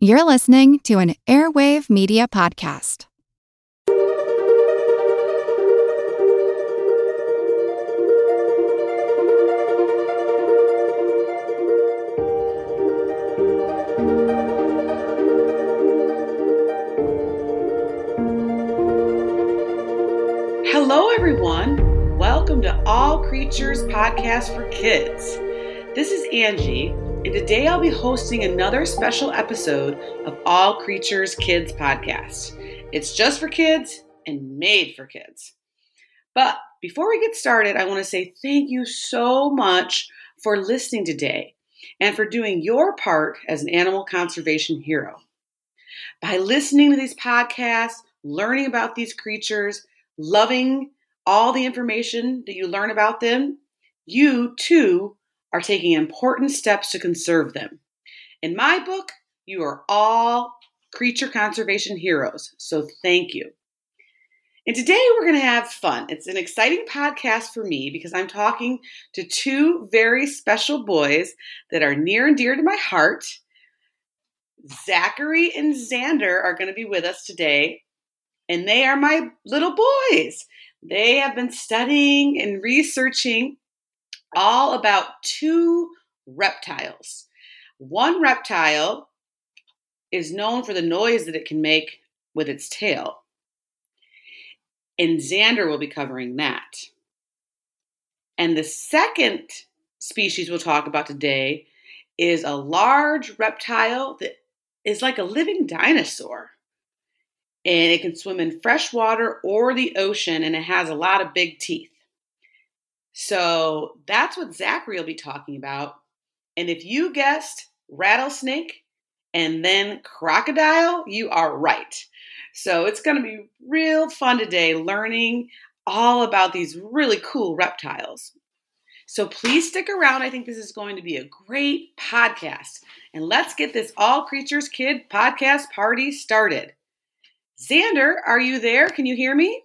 You're listening to an Airwave Media Podcast. Hello, everyone. Welcome to All Creatures Podcast for Kids. This is Angie, and today I'll be hosting another special episode of All Creatures Kids Podcast. It's just for kids and made for kids. But before we get started, I want to say thank you so much for listening today and for doing your part as an animal conservation hero. By listening to these podcasts, learning about these creatures, loving all the information that you learn about them, you too are taking important steps to conserve them. In my book, you are all creature conservation heroes, so thank you. And today we're going to have fun. It's an exciting podcast for me because I'm talking to two very special boys that are near and dear to my heart. Zachary and Xander are going to be with us today and they are my little boys. They have been studying and researching all about two reptiles. One reptile is known for the noise that it can make with its tail. And Xander will be covering that. And the second species we'll talk about today is a large reptile that is like a living dinosaur and it can swim in fresh water or the ocean, and it has a lot of big teeth. So that's what Zachary will be talking about. And if you guessed rattlesnake and then crocodile, you are right. So it's going to be real fun today learning all about these really cool reptiles. So please stick around. I think this is going to be a great podcast. And let's get this All Creatures Kid podcast party started. Xander, are you there? Can you hear me?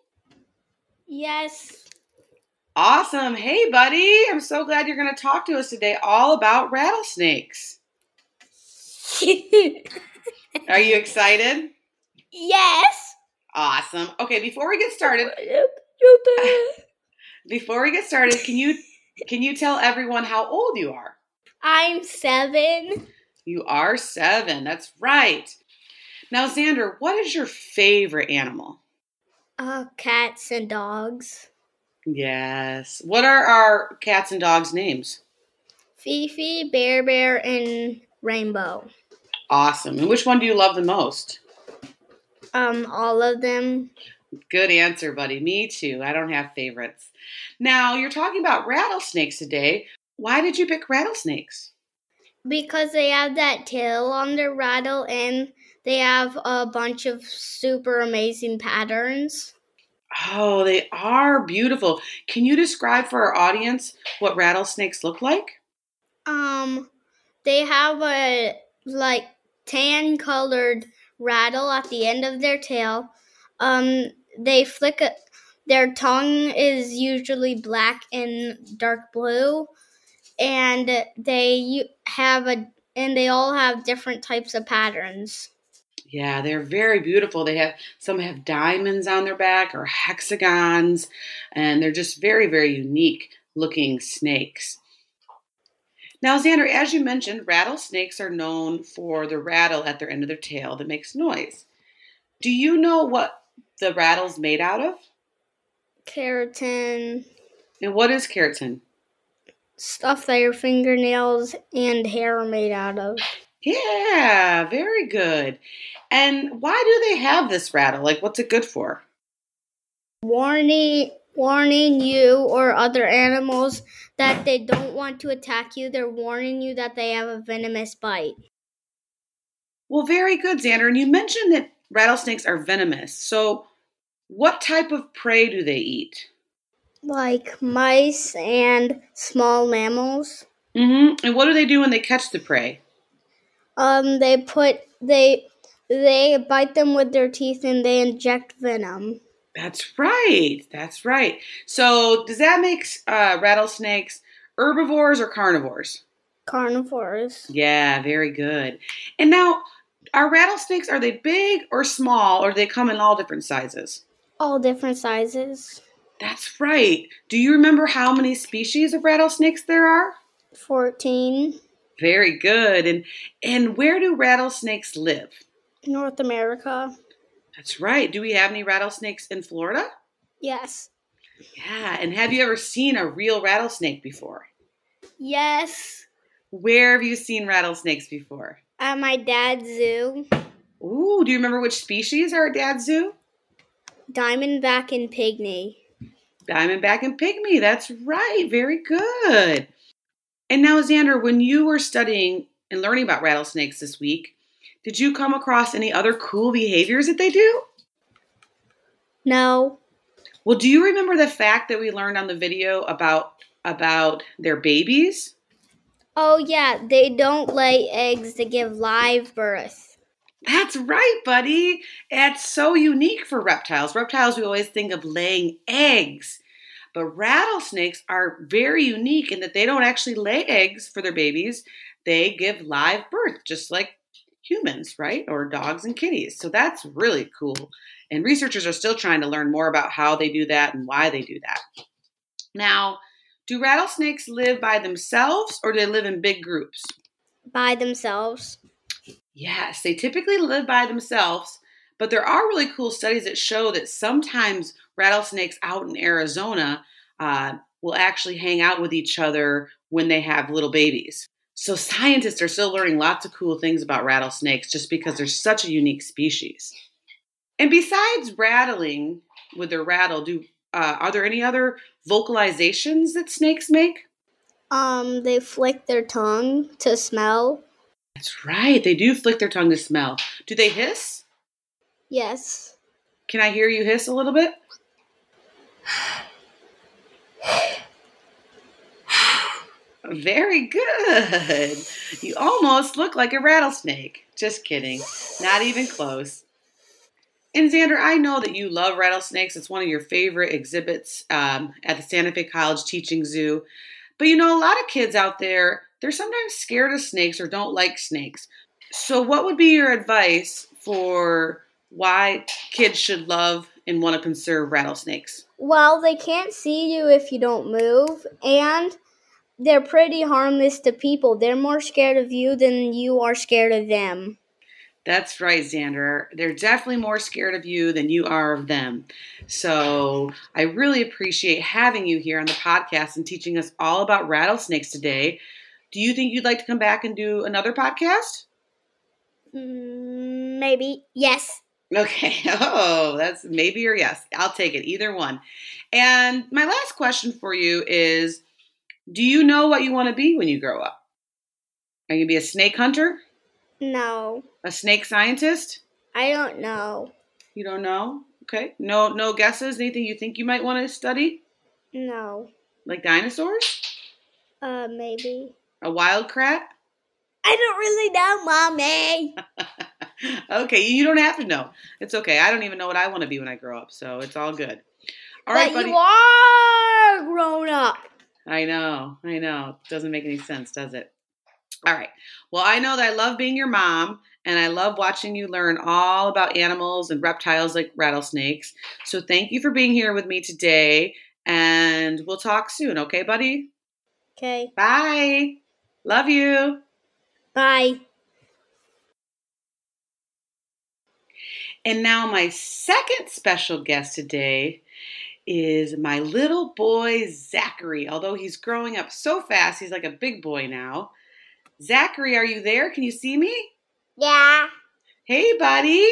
Yes. Awesome. Hey, buddy. I'm so glad you're going to talk to us today all about rattlesnakes. are you excited? Yes. Awesome. Okay, before we get started, before we get started, can you can you tell everyone how old you are? I'm 7. You are 7. That's right. Now, Xander, what is your favorite animal? Uh, cats and dogs. Yes. What are our cats and dogs' names? Fifi, Bear Bear, and Rainbow. Awesome. And which one do you love the most? Um, all of them. Good answer, buddy. Me too. I don't have favorites. Now, you're talking about rattlesnakes today. Why did you pick rattlesnakes? Because they have that tail on their rattle and they have a bunch of super amazing patterns. Oh, they are beautiful. Can you describe for our audience what rattlesnakes look like? Um, they have a like tan colored rattle at the end of their tail. Um, they flick a, their tongue is usually black and dark blue, and they have a and they all have different types of patterns. Yeah, they're very beautiful. They have some have diamonds on their back or hexagons, and they're just very, very unique looking snakes. Now, Xander, as you mentioned, rattlesnakes are known for the rattle at their end of their tail that makes noise. Do you know what the rattle's made out of? Keratin. And what is keratin? Stuff that your fingernails and hair are made out of. Yeah, very good. And why do they have this rattle? Like, what's it good for? Warning, warning you or other animals that they don't want to attack you. They're warning you that they have a venomous bite. Well, very good, Xander. And you mentioned that rattlesnakes are venomous. So, what type of prey do they eat? Like mice and small mammals. Mm-hmm. And what do they do when they catch the prey? Um, they put they they bite them with their teeth and they inject venom. That's right. That's right. So, does that make uh, rattlesnakes herbivores or carnivores? Carnivores. Yeah, very good. And now, Are rattlesnakes are they big or small or do they come in all different sizes? All different sizes. That's right. Do you remember how many species of rattlesnakes there are? 14. Very good. And and where do rattlesnakes live? North America. That's right. Do we have any rattlesnakes in Florida? Yes. Yeah. And have you ever seen a real rattlesnake before? Yes. Where have you seen rattlesnakes before? At my dad's zoo. Ooh, do you remember which species are at Dad's zoo? Diamondback and Pygmy. Diamondback and pygmy. That's right. Very good. And now, Xander, when you were studying and learning about rattlesnakes this week, did you come across any other cool behaviors that they do? No. Well, do you remember the fact that we learned on the video about about their babies? Oh, yeah, they don't lay eggs to give live birth. That's right, buddy. It's so unique for reptiles. Reptiles, we always think of laying eggs, but rattlesnakes are very unique in that they don't actually lay eggs for their babies. They give live birth, just like humans, right? Or dogs and kitties. So that's really cool. And researchers are still trying to learn more about how they do that and why they do that. Now, do rattlesnakes live by themselves or do they live in big groups? By themselves. Yes, they typically live by themselves, but there are really cool studies that show that sometimes rattlesnakes out in Arizona uh, will actually hang out with each other when they have little babies. So scientists are still learning lots of cool things about rattlesnakes just because they're such a unique species. And besides rattling with their rattle, do uh, are there any other vocalizations that snakes make? Um, they flick their tongue to smell. That's right, they do flick their tongue to smell. Do they hiss? Yes. Can I hear you hiss a little bit? Very good. You almost look like a rattlesnake. Just kidding. Not even close. And Xander, I know that you love rattlesnakes. It's one of your favorite exhibits um, at the Santa Fe College Teaching Zoo. But you know, a lot of kids out there, they're sometimes scared of snakes or don't like snakes. So, what would be your advice for why kids should love and want to conserve rattlesnakes? Well, they can't see you if you don't move, and they're pretty harmless to people. They're more scared of you than you are scared of them. That's right, Xander. They're definitely more scared of you than you are of them. So I really appreciate having you here on the podcast and teaching us all about rattlesnakes today. Do you think you'd like to come back and do another podcast? Mm, maybe. Yes. Okay. Oh, that's maybe or yes. I'll take it. Either one. And my last question for you is Do you know what you want to be when you grow up? Are you going to be a snake hunter? No. A snake scientist? I don't know. You don't know? Okay. No no guesses? Anything you think you might want to study? No. Like dinosaurs? Uh, maybe. A wild wildcat? I don't really know, mommy. okay, you don't have to know. It's okay. I don't even know what I want to be when I grow up, so it's all good. All right, but buddy. you are grown up. I know. I know. Doesn't make any sense, does it? All right. Well, I know that I love being your mom and I love watching you learn all about animals and reptiles like rattlesnakes. So thank you for being here with me today and we'll talk soon, okay, buddy? Okay. Bye. Love you. Bye. And now, my second special guest today is my little boy, Zachary. Although he's growing up so fast, he's like a big boy now. Zachary, are you there? Can you see me? Yeah. Hey, buddy.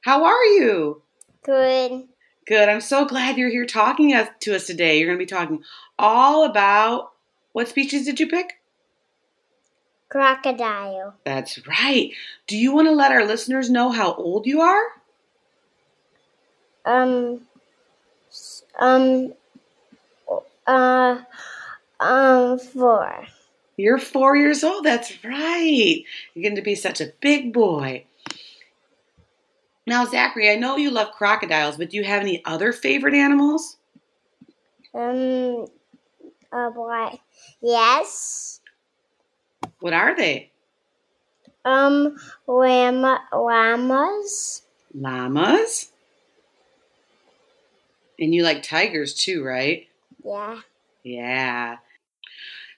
How are you? Good. Good. I'm so glad you're here talking to us today. You're going to be talking all about what species did you pick? Crocodile. That's right. Do you want to let our listeners know how old you are? Um. Um. Uh. Um. Four. You're four years old. That's right. You're going to be such a big boy. Now, Zachary, I know you love crocodiles, but do you have any other favorite animals? Um. Uh. What? Yes. What are they? Um, llama, llamas. Llamas. And you like tigers too, right? Yeah. Yeah.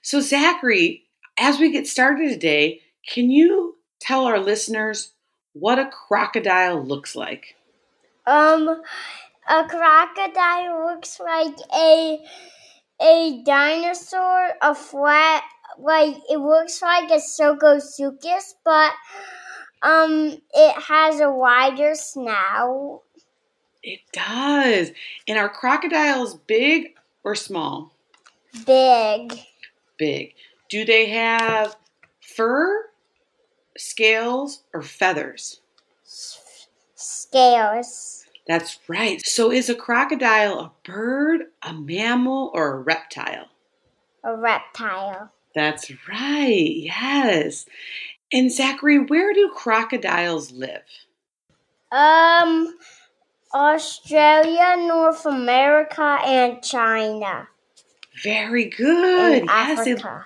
So, Zachary, as we get started today, can you tell our listeners what a crocodile looks like? Um, a crocodile looks like a a dinosaur, a flat like it looks like a Sarcosuchus, but um, it has a wider snout. It does. And are crocodiles big or small? Big. Big. Do they have fur, scales, or feathers? Scales. That's right. So is a crocodile a bird, a mammal, or a reptile? A reptile. That's right. Yes. And Zachary, where do crocodiles live? Um, Australia, North America, and China. Very good. And yes, they- Africa.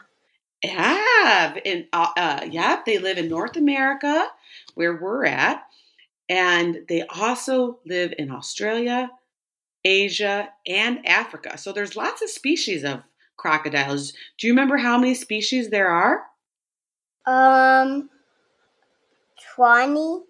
Yeah, in uh, uh, yeah, they live in North America, where we're at, and they also live in Australia, Asia, and Africa. So there's lots of species of crocodiles. Do you remember how many species there are? Um, 20.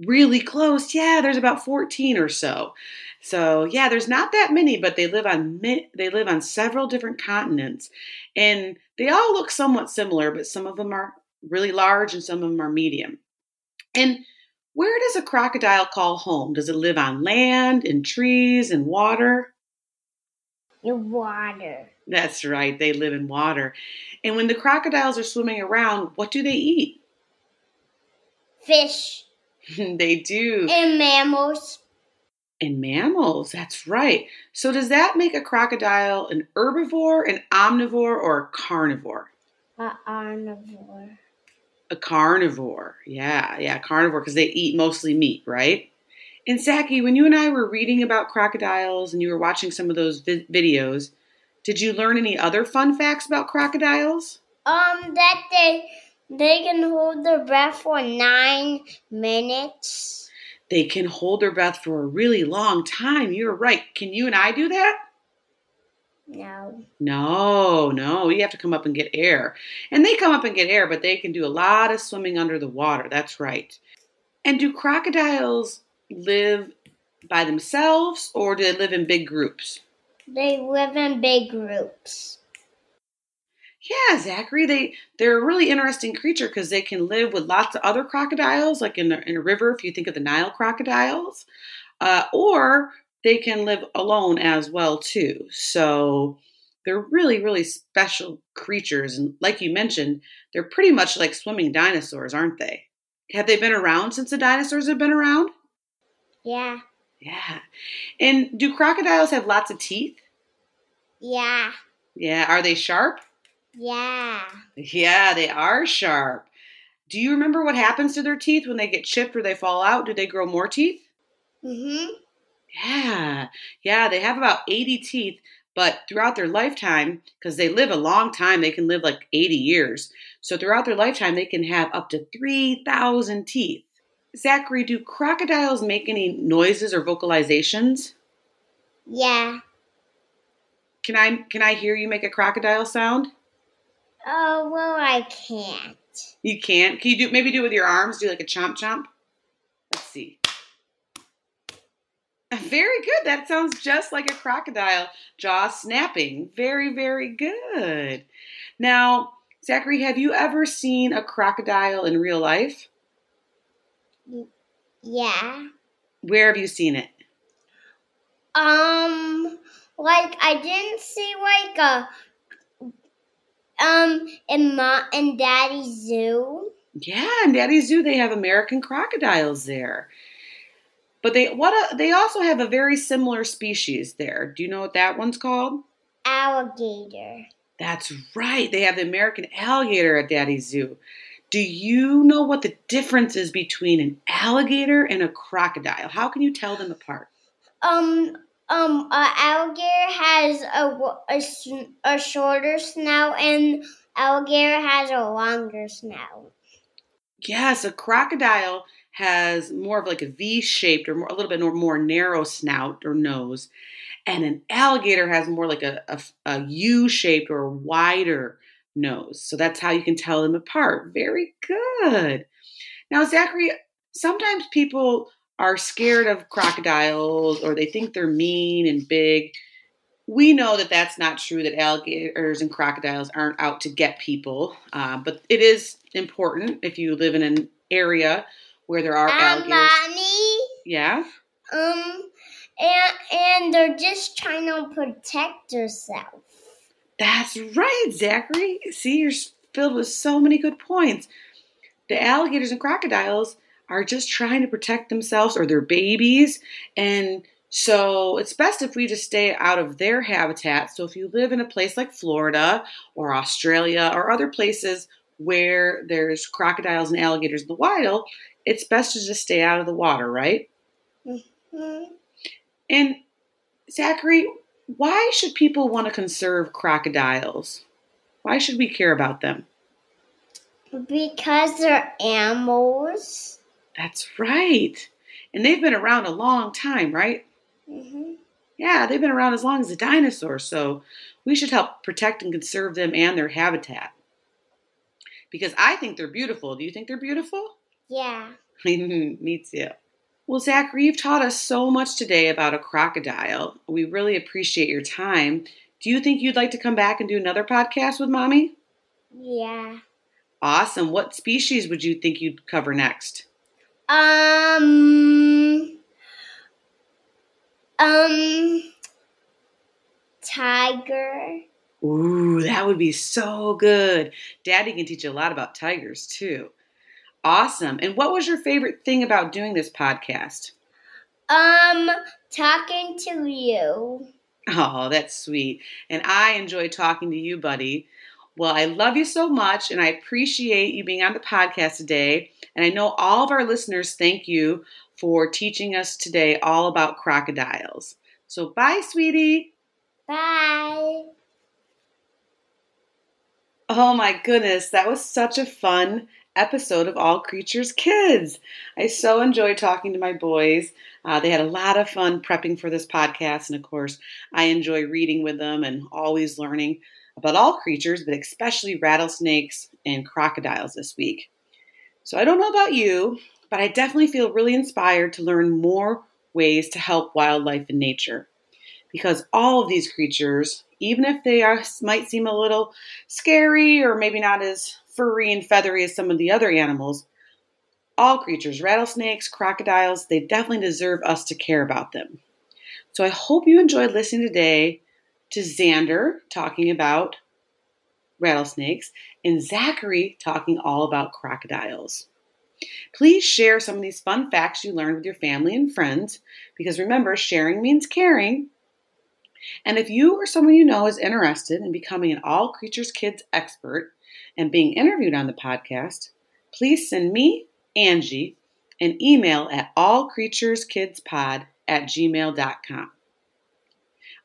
Really close. Yeah, there's about 14 or so. So yeah, there's not that many, but they live on they live on several different continents, and they all look somewhat similar, but some of them are really large and some of them are medium. And where does a crocodile call home? Does it live on land, in trees, in water? In water. That's right, they live in water. And when the crocodiles are swimming around, what do they eat? Fish. they do. And mammals. And mammals, that's right. So does that make a crocodile an herbivore, an omnivore, or a carnivore? A carnivore. A carnivore. Yeah, yeah, carnivore because they eat mostly meat, right? And Saki, when you and I were reading about crocodiles and you were watching some of those vi- videos, did you learn any other fun facts about crocodiles? Um, that they they can hold their breath for nine minutes. They can hold their breath for a really long time. You're right. Can you and I do that? No. No, no, you have to come up and get air. And they come up and get air, but they can do a lot of swimming under the water. That's right. And do crocodiles live by themselves or do they live in big groups? They live in big groups. Yeah, Zachary, they they're a really interesting creature because they can live with lots of other crocodiles, like in a, in a river. If you think of the Nile crocodiles, uh, or they can live alone as well too. So they're really really special creatures, and like you mentioned, they're pretty much like swimming dinosaurs, aren't they? Have they been around since the dinosaurs have been around? Yeah. Yeah. And do crocodiles have lots of teeth? Yeah. Yeah. Are they sharp? Yeah. Yeah, they are sharp. Do you remember what happens to their teeth when they get chipped or they fall out? Do they grow more teeth? Mhm. Yeah. Yeah, they have about 80 teeth, but throughout their lifetime, because they live a long time, they can live like 80 years. So throughout their lifetime, they can have up to 3,000 teeth. Zachary, do crocodiles make any noises or vocalizations? Yeah. Can I can I hear you make a crocodile sound? Oh well, I can't. You can't. Can you do maybe do it with your arms? Do like a chomp chomp. Let's see. Very good. That sounds just like a crocodile jaw snapping. Very, very good. Now, Zachary, have you ever seen a crocodile in real life? Yeah. Where have you seen it? Um, like I didn't see like a um in my in Daddy's zoo. Yeah, in Daddy's Zoo they have American crocodiles there. But they what a, they also have a very similar species there. Do you know what that one's called? Alligator. That's right. They have the American alligator at Daddy's Zoo. Do you know what the difference is between an alligator and a crocodile? How can you tell them apart? Um, um, a alligator has a, a, a shorter snout and alligator has a longer snout. Yes, a crocodile has more of like a V-shaped or more, a little bit more, more narrow snout or nose, and an alligator has more like a, a, a U-shaped or wider nose. So that's how you can tell them apart. Very good. Now, Zachary, sometimes people are scared of crocodiles or they think they're mean and big. We know that that's not true, that alligators and crocodiles aren't out to get people. Uh, but it is important if you live in an area where there are Um, alligators. Mommy, Yeah? um, and and they're just trying to protect themselves. That's right, Zachary. See, you're filled with so many good points. The alligators and crocodiles are just trying to protect themselves or their babies. And so it's best if we just stay out of their habitat. So if you live in a place like Florida or Australia or other places where there's crocodiles and alligators in the wild, it's best to just stay out of the water, right? Hmm. And Zachary, why should people want to conserve crocodiles? Why should we care about them? Because they're animals. That's right. And they've been around a long time, right? hmm Yeah, they've been around as long as the dinosaurs, so we should help protect and conserve them and their habitat. Because I think they're beautiful. Do you think they're beautiful? Yeah. Me too. Well, Zachary, you've taught us so much today about a crocodile. We really appreciate your time. Do you think you'd like to come back and do another podcast with Mommy? Yeah. Awesome. What species would you think you'd cover next? Um. Um. Tiger. Ooh, that would be so good. Daddy can teach you a lot about tigers too. Awesome. And what was your favorite thing about doing this podcast? Um. Talking to you. Oh, that's sweet. And I enjoy talking to you, buddy. Well, I love you so much, and I appreciate you being on the podcast today. And I know all of our listeners thank you for teaching us today all about crocodiles. So, bye, sweetie. Bye. Oh my goodness, that was such a fun episode of All Creatures Kids. I so enjoyed talking to my boys. Uh, they had a lot of fun prepping for this podcast, and of course, I enjoy reading with them and always learning about all creatures, but especially rattlesnakes and crocodiles this week. So I don't know about you, but I definitely feel really inspired to learn more ways to help wildlife and nature. Because all of these creatures, even if they are might seem a little scary or maybe not as furry and feathery as some of the other animals, all creatures, rattlesnakes, crocodiles, they definitely deserve us to care about them. So I hope you enjoyed listening today to Xander talking about rattlesnakes and Zachary talking all about crocodiles. Please share some of these fun facts you learned with your family and friends because remember, sharing means caring. And if you or someone you know is interested in becoming an All Creatures Kids expert and being interviewed on the podcast, please send me, Angie, an email at allcreatureskidspod at gmail.com.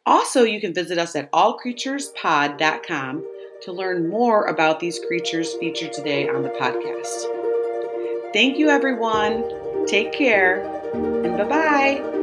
Also, you can visit us at allcreaturespod.com to learn more about these creatures featured today on the podcast. Thank you, everyone. Take care, and bye bye.